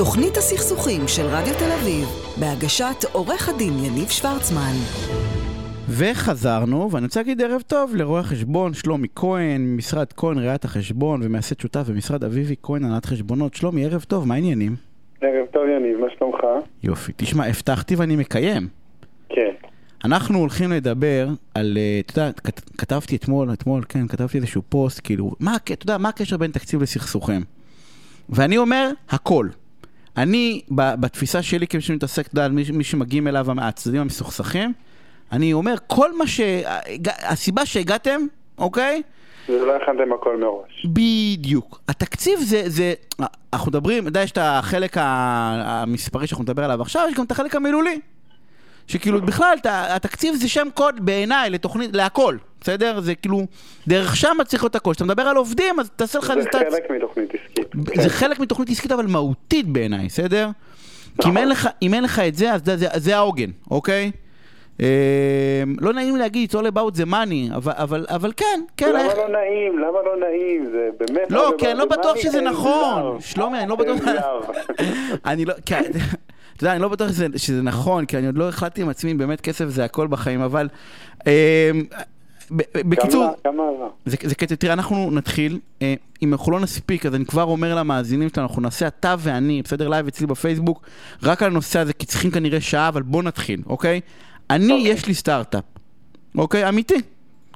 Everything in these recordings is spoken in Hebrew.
תוכנית הסכסוכים של רדיו תל אביב, בהגשת עורך הדין יניב שוורצמן. וחזרנו, ואני רוצה להגיד ערב טוב לרואה החשבון שלומי כהן, ממשרד כהן ראיית החשבון ומייסד שותף במשרד אביבי כהן הנהלת חשבונות. שלומי, ערב טוב, מה העניינים? ערב טוב יניב, מה שלומך? יופי. תשמע, הבטחתי ואני מקיים. כן. אנחנו הולכים לדבר על, אה, אתה יודע, כת- כתבתי אתמול, אתמול, כן, כתבתי איזשהו פוסט, כאילו, מה, אתה יודע, מה הקשר בין תקציב לסכסוכים? ואני אומר, הכל. אני, בתפיסה שלי, כמי שמתעסק, אתה יודע, מי, מי שמגיעים אליו הצדדים המסוכסכים, אני אומר, כל מה ש... הסיבה שהגעתם, אוקיי? זה לא הכנתם הכל מראש. בדיוק. התקציב זה, זה, אנחנו מדברים, אתה יודע, יש את החלק המספרי שאנחנו נדבר עליו עכשיו, יש גם את החלק המילולי. שכאילו בכלל, התקציב זה שם קוד בעיניי לתוכנית, להכל, בסדר? זה כאילו, דרך שם צריך להיות הכל. כשאתה מדבר על עובדים, אז תעשה לך... זה חלק מתוכנית עסקית. זה חלק מתוכנית עסקית אבל מהותית בעיניי, בסדר? כי אם אין לך, אם אין לך את זה, אז זה, העוגן, אוקיי? אה, לא נעים להגיד, it's all about the money, אבל, אבל, אבל כן, כן. למה איך- לא נעים? למה לא נעים? זה באמת... לא, כי אני לא בטוח שזה נכון. שלומי, אני לא בטוח... אני לא... כי- אתה יודע, אני לא בטוח שזה, שזה נכון, כי אני עוד לא החלטתי עם עצמי באמת כסף זה הכל בחיים, אבל... אה, ב- בקיצור... זה, זה קטע, תראה, אנחנו נתחיל, אה, אם אנחנו לא נספיק, אז אני כבר אומר למאזינים שלנו, אנחנו נעשה אתה ואני, בסדר? live אצלי בפייסבוק, רק על הנושא הזה, כי צריכים כנראה שעה, אבל בוא נתחיל, אוקיי? אני, אוקיי. יש לי סטארט-אפ, אוקיי? אמיתי.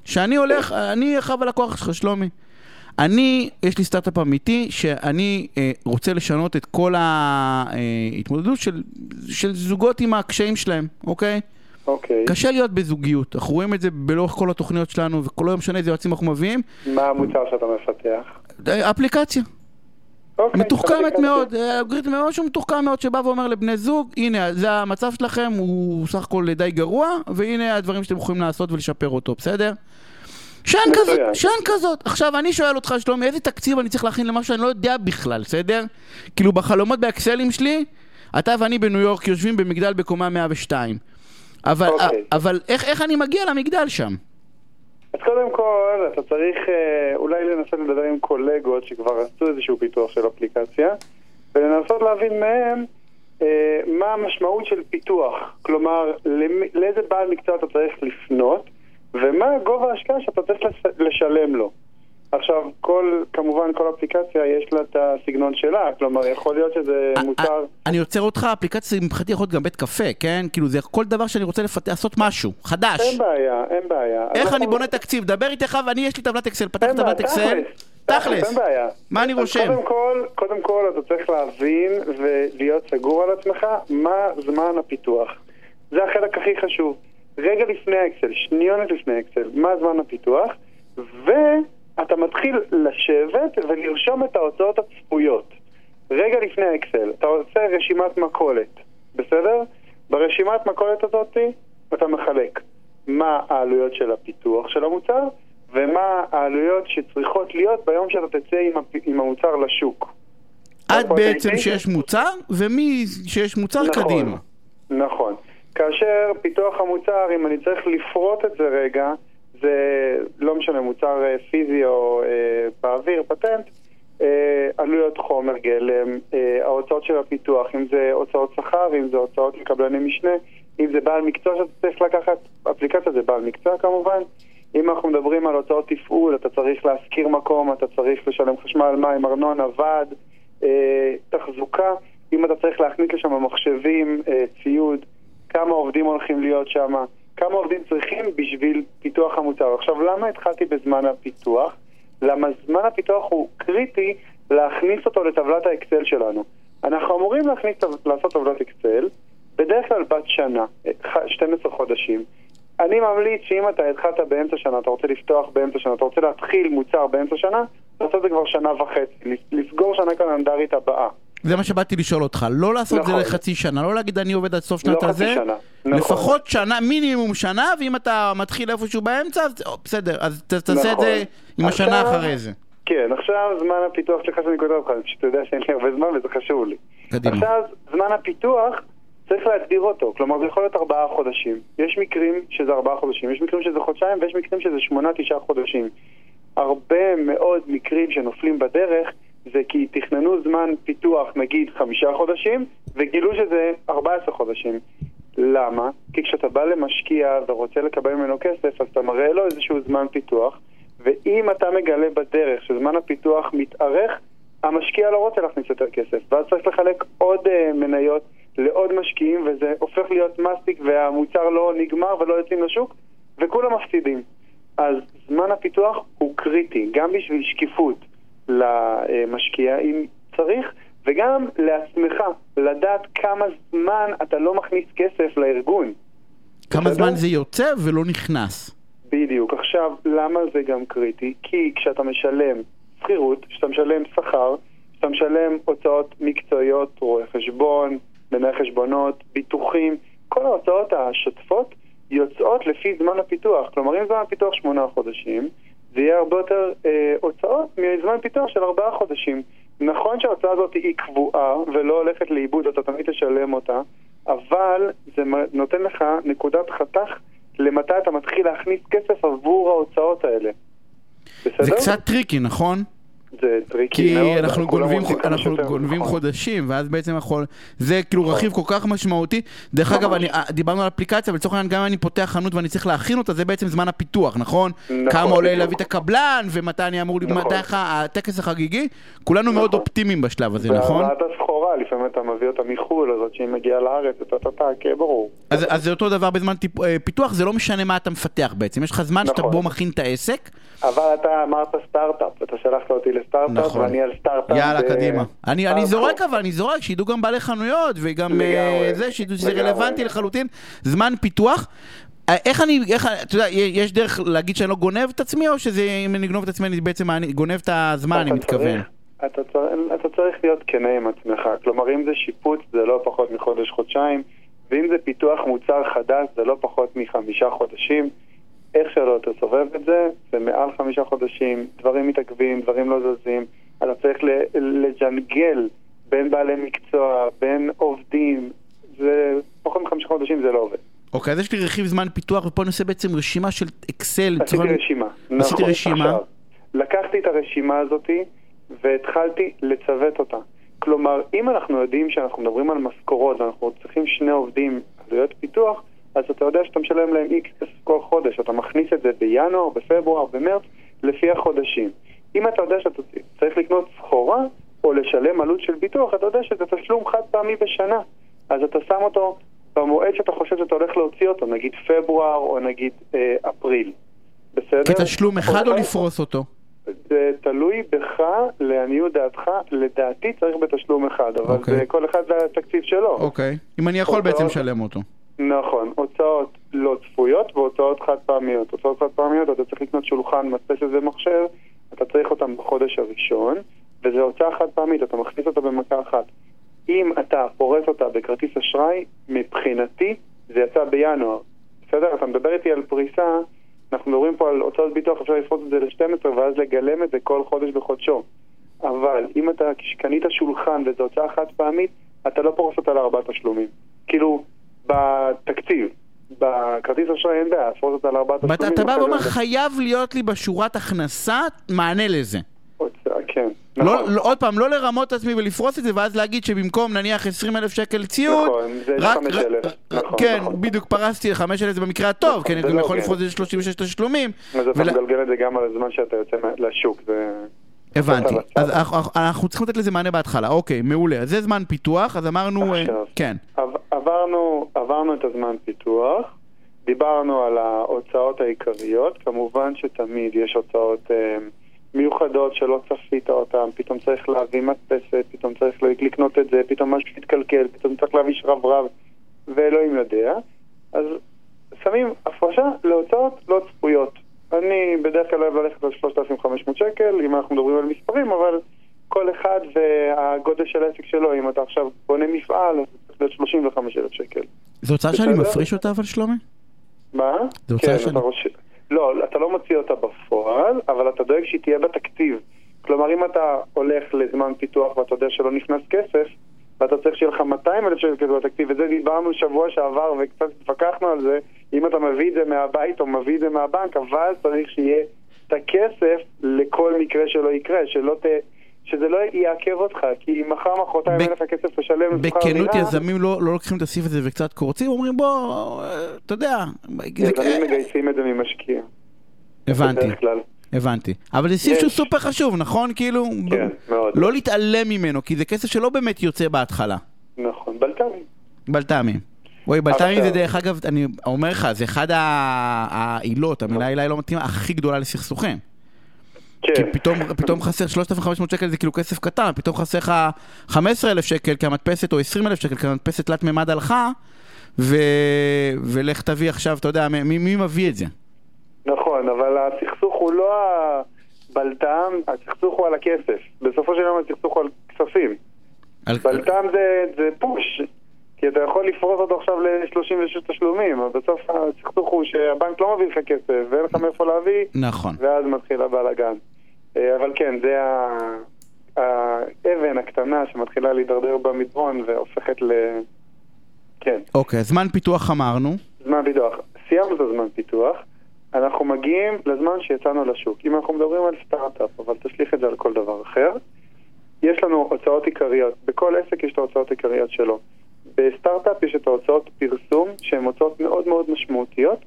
שאני הולך, אני אחאב הלקוח שלך, שלומי. אני, יש לי סטארט-אפ אמיתי, שאני אה, רוצה לשנות את כל ההתמודדות של, של זוגות עם הקשיים שלהם, אוקיי? אוקיי. קשה להיות בזוגיות, אנחנו רואים את זה לאורך כל התוכניות שלנו, ולא משנה איזה יועצים אנחנו מביאים, מה המוצר שאתה מפתח? אה, אפליקציה, אוקיי, מתוחכמת. מאוד, אה, אלגוריתם משהו מתוחכם מאוד שבא ואומר לבני זוג, הנה, זה המצב שלכם, הוא סך הכל די גרוע, והנה הדברים שאתם יכולים לעשות ולשפר אותו, בסדר? שאין. כזאת, שאין כזאת. עכשיו, אני שואל אותך, שלומי, איזה תקציב אני צריך להכין למשהו שאני לא יודע בכלל, בסדר? כאילו, בחלומות באקסלים שלי, אתה ואני בניו יורק יושבים במגדל בקומה 102. אבל, אוקיי. אבל איך, איך אני מגיע למגדל שם? אז קודם כל, אתה צריך אה, אולי לנסות לדבר עם קולגות שכבר עשו איזשהו פיתוח של אפליקציה, ולנסות להבין מהם אה, מה המשמעות של פיתוח. כלומר, למי- לאיזה בעל מקצוע אתה צריך לפנות, ומה גובה ההשקעה שאתה צריך לש- לשלם לו. עכשיו, כל, כמובן, כל אפליקציה יש לה את הסגנון שלה, כלומר, יכול להיות שזה מוצר... אה, אני עוצר אותך, אפליקציה מבחינתי יכול להיות גם בית קפה, כן? כאילו זה כל דבר שאני רוצה לפתח, לעשות משהו, חדש. אין בעיה, אין בעיה. איך אני בונה תקציב? דבר איתך ואני יש לי טבלת אקסל, פתח טבלת אקסל, תכלס. אין בעיה. מה אני אז רושם? קודם כל, קודם כל אתה צריך להבין ולהיות סגור על עצמך מה זמן הפיתוח. זה החלק הכי חשוב. רגע לפני האקסל, שניונת לפני האקסל, מה זמן הפיתוח, ואתה מתחיל לשבת ולרשום את ההוצאות הצפויות. רגע לפני האקסל, אתה עושה רשימת מכולת, בסדר? ברשימת מכולת הזאת אתה מחלק מה העלויות של הפיתוח של המוצר ומה העלויות שצריכות להיות ביום שאתה תצא עם, הפ... עם המוצר לשוק. עד נכון, בעצם הייתי? שיש מוצר, ומי שיש מוצר קדימה. נכון. כאשר פיתוח המוצר, אם אני צריך לפרוט את זה רגע, זה לא משנה, מוצר אה, פיזי או אה, באוויר, פטנט, אה, עלויות חומר גלם, אה, ההוצאות של הפיתוח, אם זה הוצאות שכר, אם זה הוצאות לקבלני משנה, אם זה בעל מקצוע שאתה צריך לקחת, אפליקציה זה בעל מקצוע כמובן. אם אנחנו מדברים על הוצאות תפעול, אתה צריך להשכיר מקום, אתה צריך לשלם חשמל, מים, ארנונה, ועד, אה, תחזוקה. אם אתה צריך להכניס לשם מחשבים, אה, ציוד, כמה עובדים הולכים להיות שם, כמה עובדים צריכים בשביל פיתוח המוצר. עכשיו, למה התחלתי בזמן הפיתוח? למה זמן הפיתוח הוא קריטי להכניס אותו לטבלת האקסל שלנו. אנחנו אמורים להכניס, לעשות טבלת אקסל, בדרך כלל בת שנה, אה, ח- 12 חודשים. אני ממליץ שאם אתה התחלת באמצע שנה, אתה רוצה לפתוח באמצע שנה, אתה רוצה להתחיל מוצר באמצע שנה, לעשות את זה כבר שנה וחצי, לס- לסגור שנה קלנדרית הבאה. זה מה שבאתי לשאול אותך, לא לעשות את זה נכון. לחצי שנה, לא להגיד אני עובד עד סוף לא שנת חצי הזה, שנה, נכון. לפחות שנה, מינימום שנה, ואם אתה מתחיל איפשהו באמצע, אז בסדר, אז תעשה את נכון. זה עם השנה עכשיו- אחרי זה. כן, עכשיו זמן הפיתוח, סליחה שאני כותב אותך, פשוט יודע שאין לי הרבה זמן וזה חשוב לי. קדימה. עכשיו, זמן הפיתוח, צריך להגדיר אותו, כלומר זה יכול להיות ארבעה חודשים. יש מקרים שזה ארבעה חודשים, יש מקרים שזה חודשיים ויש מקרים שזה שמונה, תשעה חודשים. הרבה מאוד מקרים שנופלים בדרך זה כי תכננו זמן פיתוח נגיד חמישה חודשים, וגילו שזה 14 חודשים. למה? כי כשאתה בא למשקיע ורוצה לקבל ממנו כסף, אז אתה מראה לו איזשהו זמן פיתוח, ואם אתה מגלה בדרך שזמן הפיתוח מתארך, המשקיע לא רוצה להכניס יותר כסף, ואז צריך לחלק עוד uh, מניות לעוד משקיעים, וזה הופך להיות מסטיק והמוצר לא נגמר ולא יוצאים לשוק, וכולם מפסידים. אז זמן הפיתוח הוא קריטי, גם בשביל שקיפות למשקיע אם צריך, וגם לעצמך, לדעת כמה זמן אתה לא מכניס כסף לארגון. כמה? זמן זה יוצא ולא נכנס. בדיוק. עכשיו, למה זה גם קריטי? כי כשאתה משלם שכירות, כשאתה משלם שכר, כשאתה משלם הוצאות מקצועיות, רואה חשבון, מנהל חשבונות, ביטוחים, כל ההוצאות השוטפות יוצאות לפי זמן הפיתוח. כלומר, אם זמן הפיתוח שמונה חודשים, זה יהיה הרבה יותר אה, הוצאות מזמן פיתוח של ארבעה חודשים. נכון שההוצאה הזאת היא קבועה ולא הולכת לאיבוד, אתה תמיד תשלם אותה, אבל זה נותן לך נקודת חתך למתי אתה מתחיל להכניס כסף עבור ההוצאות האלה. בסדר? זה קצת tricky, נכון? זה tricky כי מאוד, אנחנו כולם גונבים, אנחנו גונבים נכון. חודשים, ואז בעצם יכול... זה כאילו רכיב כל כך משמעותי. דרך אגב, ממש. אני- אה, דיברנו על אפליקציה, אבל לצורך העניין גם אם אני פותח חנות ואני צריך להכין אותה, זה בעצם זמן הפיתוח, נכון? נכון, כמה עולה בדיוק. להביא את הקבלן, ומתי אני אמור... נכון. מתי הטקס החגיגי? כולנו מאוד נכון. אופטימיים בשלב הזה, נכון? והבאת הסחורה, לפעמים אתה מביא אותה מחו"ל, הזאת שהיא מגיעה לארץ, אתה אתה, כן, ברור. אז, אז זה אותו דבר בזמן טיפ, אה, פיתוח, זה לא משנה מה אתה מפתח בעצם, יש לך זמן שאתה נכון. בו מכין את העסק. אבל אתה אמרת סטארט-אפ, אתה שלחת אותי לסטארט-אפ, נכון. ואני על סטארט-אפ. יאללה, ב- קדימה. אני, אני אז זורק אבל, אני זורק, שידעו גם בעלי חנויות, וגם אה, לגמרי, זה, שידעו שזה. רלוונטי לחלוטין. זמן פיתוח. אה, איך אני, איך, אתה יודע, יש דרך להגיד שאני לא גונב את עצמי, או שזה, אם אני גונב את עצמי, אני בעצם גונב את הזמן, אני מתכוון. צריך- אתה צריך, אתה צריך להיות כנה עם עצמך. כלומר, אם זה שיפוץ, זה לא פחות מחודש-חודשיים, ואם זה פיתוח מוצר חדש, זה לא פחות מחמישה חודשים. איך שלא תסובב את זה, זה מעל חמישה חודשים, דברים מתעכבים, דברים לא זזים. אתה צריך לג'נגל בין בעלי מקצוע, בין עובדים. זה פחות מחמישה חודשים זה לא עובד. אוקיי, אז יש לי רכיב זמן פיתוח, ופה אני עושה בעצם רשימה של אקסל. עשיתי צורה- רשימה. עשיתי נכון. רשימה. עכשיו, לקחתי את הרשימה הזאתי והתחלתי לצוות אותה. כלומר, אם אנחנו יודעים שאנחנו מדברים על משכורות ואנחנו צריכים שני עובדים עלויות פיתוח, אז אתה יודע שאתה משלם להם איקס כסף כל חודש. אתה מכניס את זה בינואר, בפברואר, במרץ, לפי החודשים. אם אתה יודע שאתה צריך לקנות סחורה או לשלם עלות של ביטוח, אתה יודע שזה תשלום חד פעמי בשנה. אז אתה שם אותו במועד שאתה חושב שאתה הולך להוציא אותו, נגיד פברואר או נגיד אה, אפריל. בסדר? כתשלום אחד או אוקיי? לפרוס אותו? זה תלוי בך, לעניות דעתך, לדעתי צריך בתשלום אחד, אבל אוקיי. זה כל אחד והתקציב שלו. אוקיי. אם אני יכול הוצאות- בעצם לשלם אותו. נכון, הוצאות לא צפויות והוצאות חד פעמיות. הוצאות חד פעמיות, אתה צריך לקנות שולחן, מדפסת ומחשב, אתה צריך אותם בחודש הראשון, וזו הוצאה חד פעמית, אתה מכניס אותה במכה אחת. אם אתה פורס אותה בכרטיס אשראי, מבחינתי זה יצא בינואר. בסדר? אתה מדבר איתי על פריסה, אנחנו מדברים פה על הוצאות ביטוח, אפשר לפרוס את זה ל-12 ואז לגלם את זה כל חודש בחודשו. אבל אם אתה קנית שולחן וזו הוצאה חד פעמית, אתה לא פורס אותה לארבעה תשלומים. כאילו, בתקציב, בכרטיס אשראי אין בעיה, לפרוס אותה לארבעה תשלומים. אתה בא אחרי ואומר, חייב להיות לי בשורת הכנסה מענה לזה. כן. לא, נכון. לא, עוד פעם, לא לרמות את עצמי ולפרוס את זה, ואז להגיד שבמקום נניח 20 אלף שקל ציוד, נכון, זה 5,000, נכון, כן, נכון. בדיוק פרסתי 5 אלף זה במקרה הטוב, נכון, כי אני גם לא יכול. לפרוס את זה 36 תשלומים. אז אתה ול- מגלגל את זה גם על הזמן שאתה יוצא לשוק, זה... הבנתי, אז. אנחנו- צריכים לתת לזה מענה בהתחלה, אוקיי, מעולה, אז זה זמן פיתוח, אז אמרנו, אה. כן, עב- עברנו, עברנו את הזמן פיתוח, דיברנו על ההוצאות העיקריות, כמובן שתמיד יש הוצאות אה, מיוחדות שלא צפית אותן, פתאום צריך להביא מדפסת, פתאום צריך לקנות את זה, פתאום משהו מתקלקל, פתאום צריך להביא שרברב, ואלוהים יודע. אז שמים הפרשה להוצאות לא צפויות. אני בדרך כלל אוהב ללכת על 3,500 שקל, אם אנחנו מדברים על מספרים, אבל כל אחד והגודל של העסק שלו, אם אתה עכשיו בונה מפעל, אז זה צריך להיות 35,000 שקל. זו הוצאה שאני. מפריש אותה אבל שלומי? מה? זו הוצאה כן, שאני-. לא, אתה לא מוציא אותה בפועל, אבל אתה דואג שהיא תהיה בתקציב. כלומר, אם אתה הולך לזמן פיתוח ואתה יודע שלא נכנס כסף, ואתה צריך שיהיה לך 200 אלף שקל בתקציב, וזה דיברנו שבוע שעבר וקצת התווכחנו על זה, אם אתה מביא את זה מהבית או מביא את זה מהבנק, אבל צריך שיהיה את הכסף לכל מקרה שלא יקרה, שלא ת... שזה לא יעכב אותך, כי מחר מחרתיים ב- אין לך כסף לשלם בכנות דירה, יזמים לא, לא לוקחים את הסעיף הזה וקצת קורצים, אומרים בוא, אתה יודע, זה- יזמים מגייסים את זה ממשקיע. הבנתי. הבנתי. אבל זה סעיף. שהוא סופר חשוב, נכון? כאילו, כן, מאוד. לא להתעלם ממנו, כי זה כסף שלא באמת יוצא בהתחלה. נכון, בלת"מים. בלת"מים. וואי, בלת"מים זה דרך אגב, אני אומר לך, זה אחד העילות, המילה עילה היא לא מתאימה, הכי גדולה לסכסוכים. כי כן. פתאום, פתאום חסר 3,500 שקל זה כאילו כסף קטן, פתאום חסר לך 15,000 שקל כי המדפסת, או 20,000 שקל כי המדפסת תלת מימד הלכה, ו... ולך תביא עכשיו, אתה יודע, מי, מי מביא את זה? נכון, אבל הסכסוך הוא לא הבלת"ם, הסכסוך הוא על הכסף. בסופו של יום הסכסוך הוא על כספים. על... בלת"ם זה, זה פוש, כי אתה יכול לפרוס אותו עכשיו ל-36 תשלומים, אבל בסוף הסכסוך הוא שהבנק לא מביא לך כסף ואין לך מאיפה להביא, נכון. ואז מתחיל הבלאגן. אה, אבל כן, זה ה- האבן הקטנה שמתחילה להידרדר במדרון והופכת ל... כן. אוקיי, זמן פיתוח אמרנו. זמן פיתוח. סיימנו את הזמן פיתוח, אנחנו מגיעים לזמן שיצאנו לשוק. אם אנחנו מדברים על סטארט-אפ, אבל תשליך את זה על כל דבר אחר, יש לנו הוצאות עיקריות. בכל עסק יש את ההוצאות העיקריות שלו. בסטארט-אפ יש את ההוצאות פרסום, שהן הוצאות מאוד מאוד משמעותיות,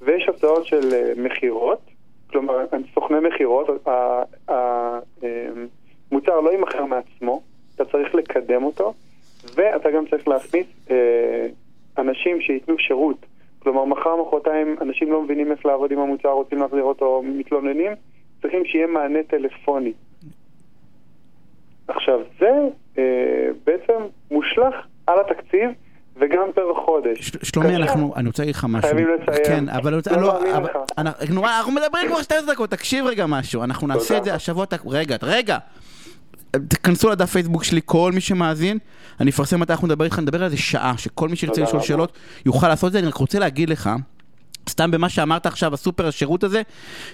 ויש הוצאות של אה, מכירות, כלומר, סוכני מכירות, המוצר לא יימכר מעצמו, אתה צריך לקדם אותו, ואתה גם צריך להכניס אה, אנשים שייתנו שירות. כלומר, מחר, מחרתיים, אנשים לא מבינים איך לעבוד עם המוצר, רוצים להחזיר אותו, מתלוננים, צריכים שיהיה מענה טלפוני. עכשיו, זה אה, בעצם מושלך על התקציב וגם פר חודש. שלומי, אנחנו, אני רוצה להגיד לך משהו. חייבים לסיים. כן, אבל לא לא, מאמין לך. אנחנו, נו, אנחנו מדברים כבר 12 דקות, תקשיב רגע משהו, אנחנו נעשה. את זה השבוע, רגע, רגע. תכנסו לדף פייסבוק שלי, כל מי שמאזין, אני אפרסם מתי אנחנו נדבר איתך, נדבר על זה שעה, שכל מי שירצה לשאול. שאלות יוכל לעשות את זה, אני רק רוצה להגיד לך. סתם במה שאמרת עכשיו, הסופר השירות הזה,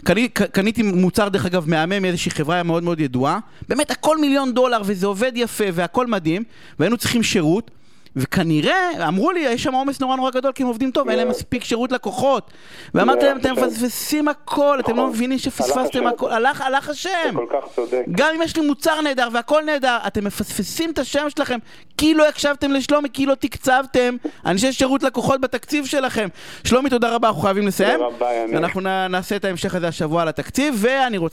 קני, ק- קניתי מוצר דרך אגב מהמם מאיזושהי חברה מאוד מאוד ידועה, באמת הכל מיליון דולר וזה עובד יפה והכל מדהים, והיינו צריכים שירות, וכנראה, אמרו לי, יש שם עומס נורא נורא גדול כי הם עובדים טוב, אין להם מספיק שירות לקוחות. ואמרתי להם, אתם מפספסים הכל, אתם לא. מבינים שפספסתם. הכל, הלך, הלך השם. כל כך צודק. גם אם יש לי מוצר נהדר והכל נהדר, אתם מפספסים את השם שלכם כי לא הקשבתם לשלומי, כי לא תקצבתם אנשי שירות לקוחות בתקציב שלכם. שלומי, תודה רבה, אנחנו חייבים לסיים. רבה, יניב. אנחנו נעשה את ההמשך הזה השבוע על התקציב, ואני רוצה...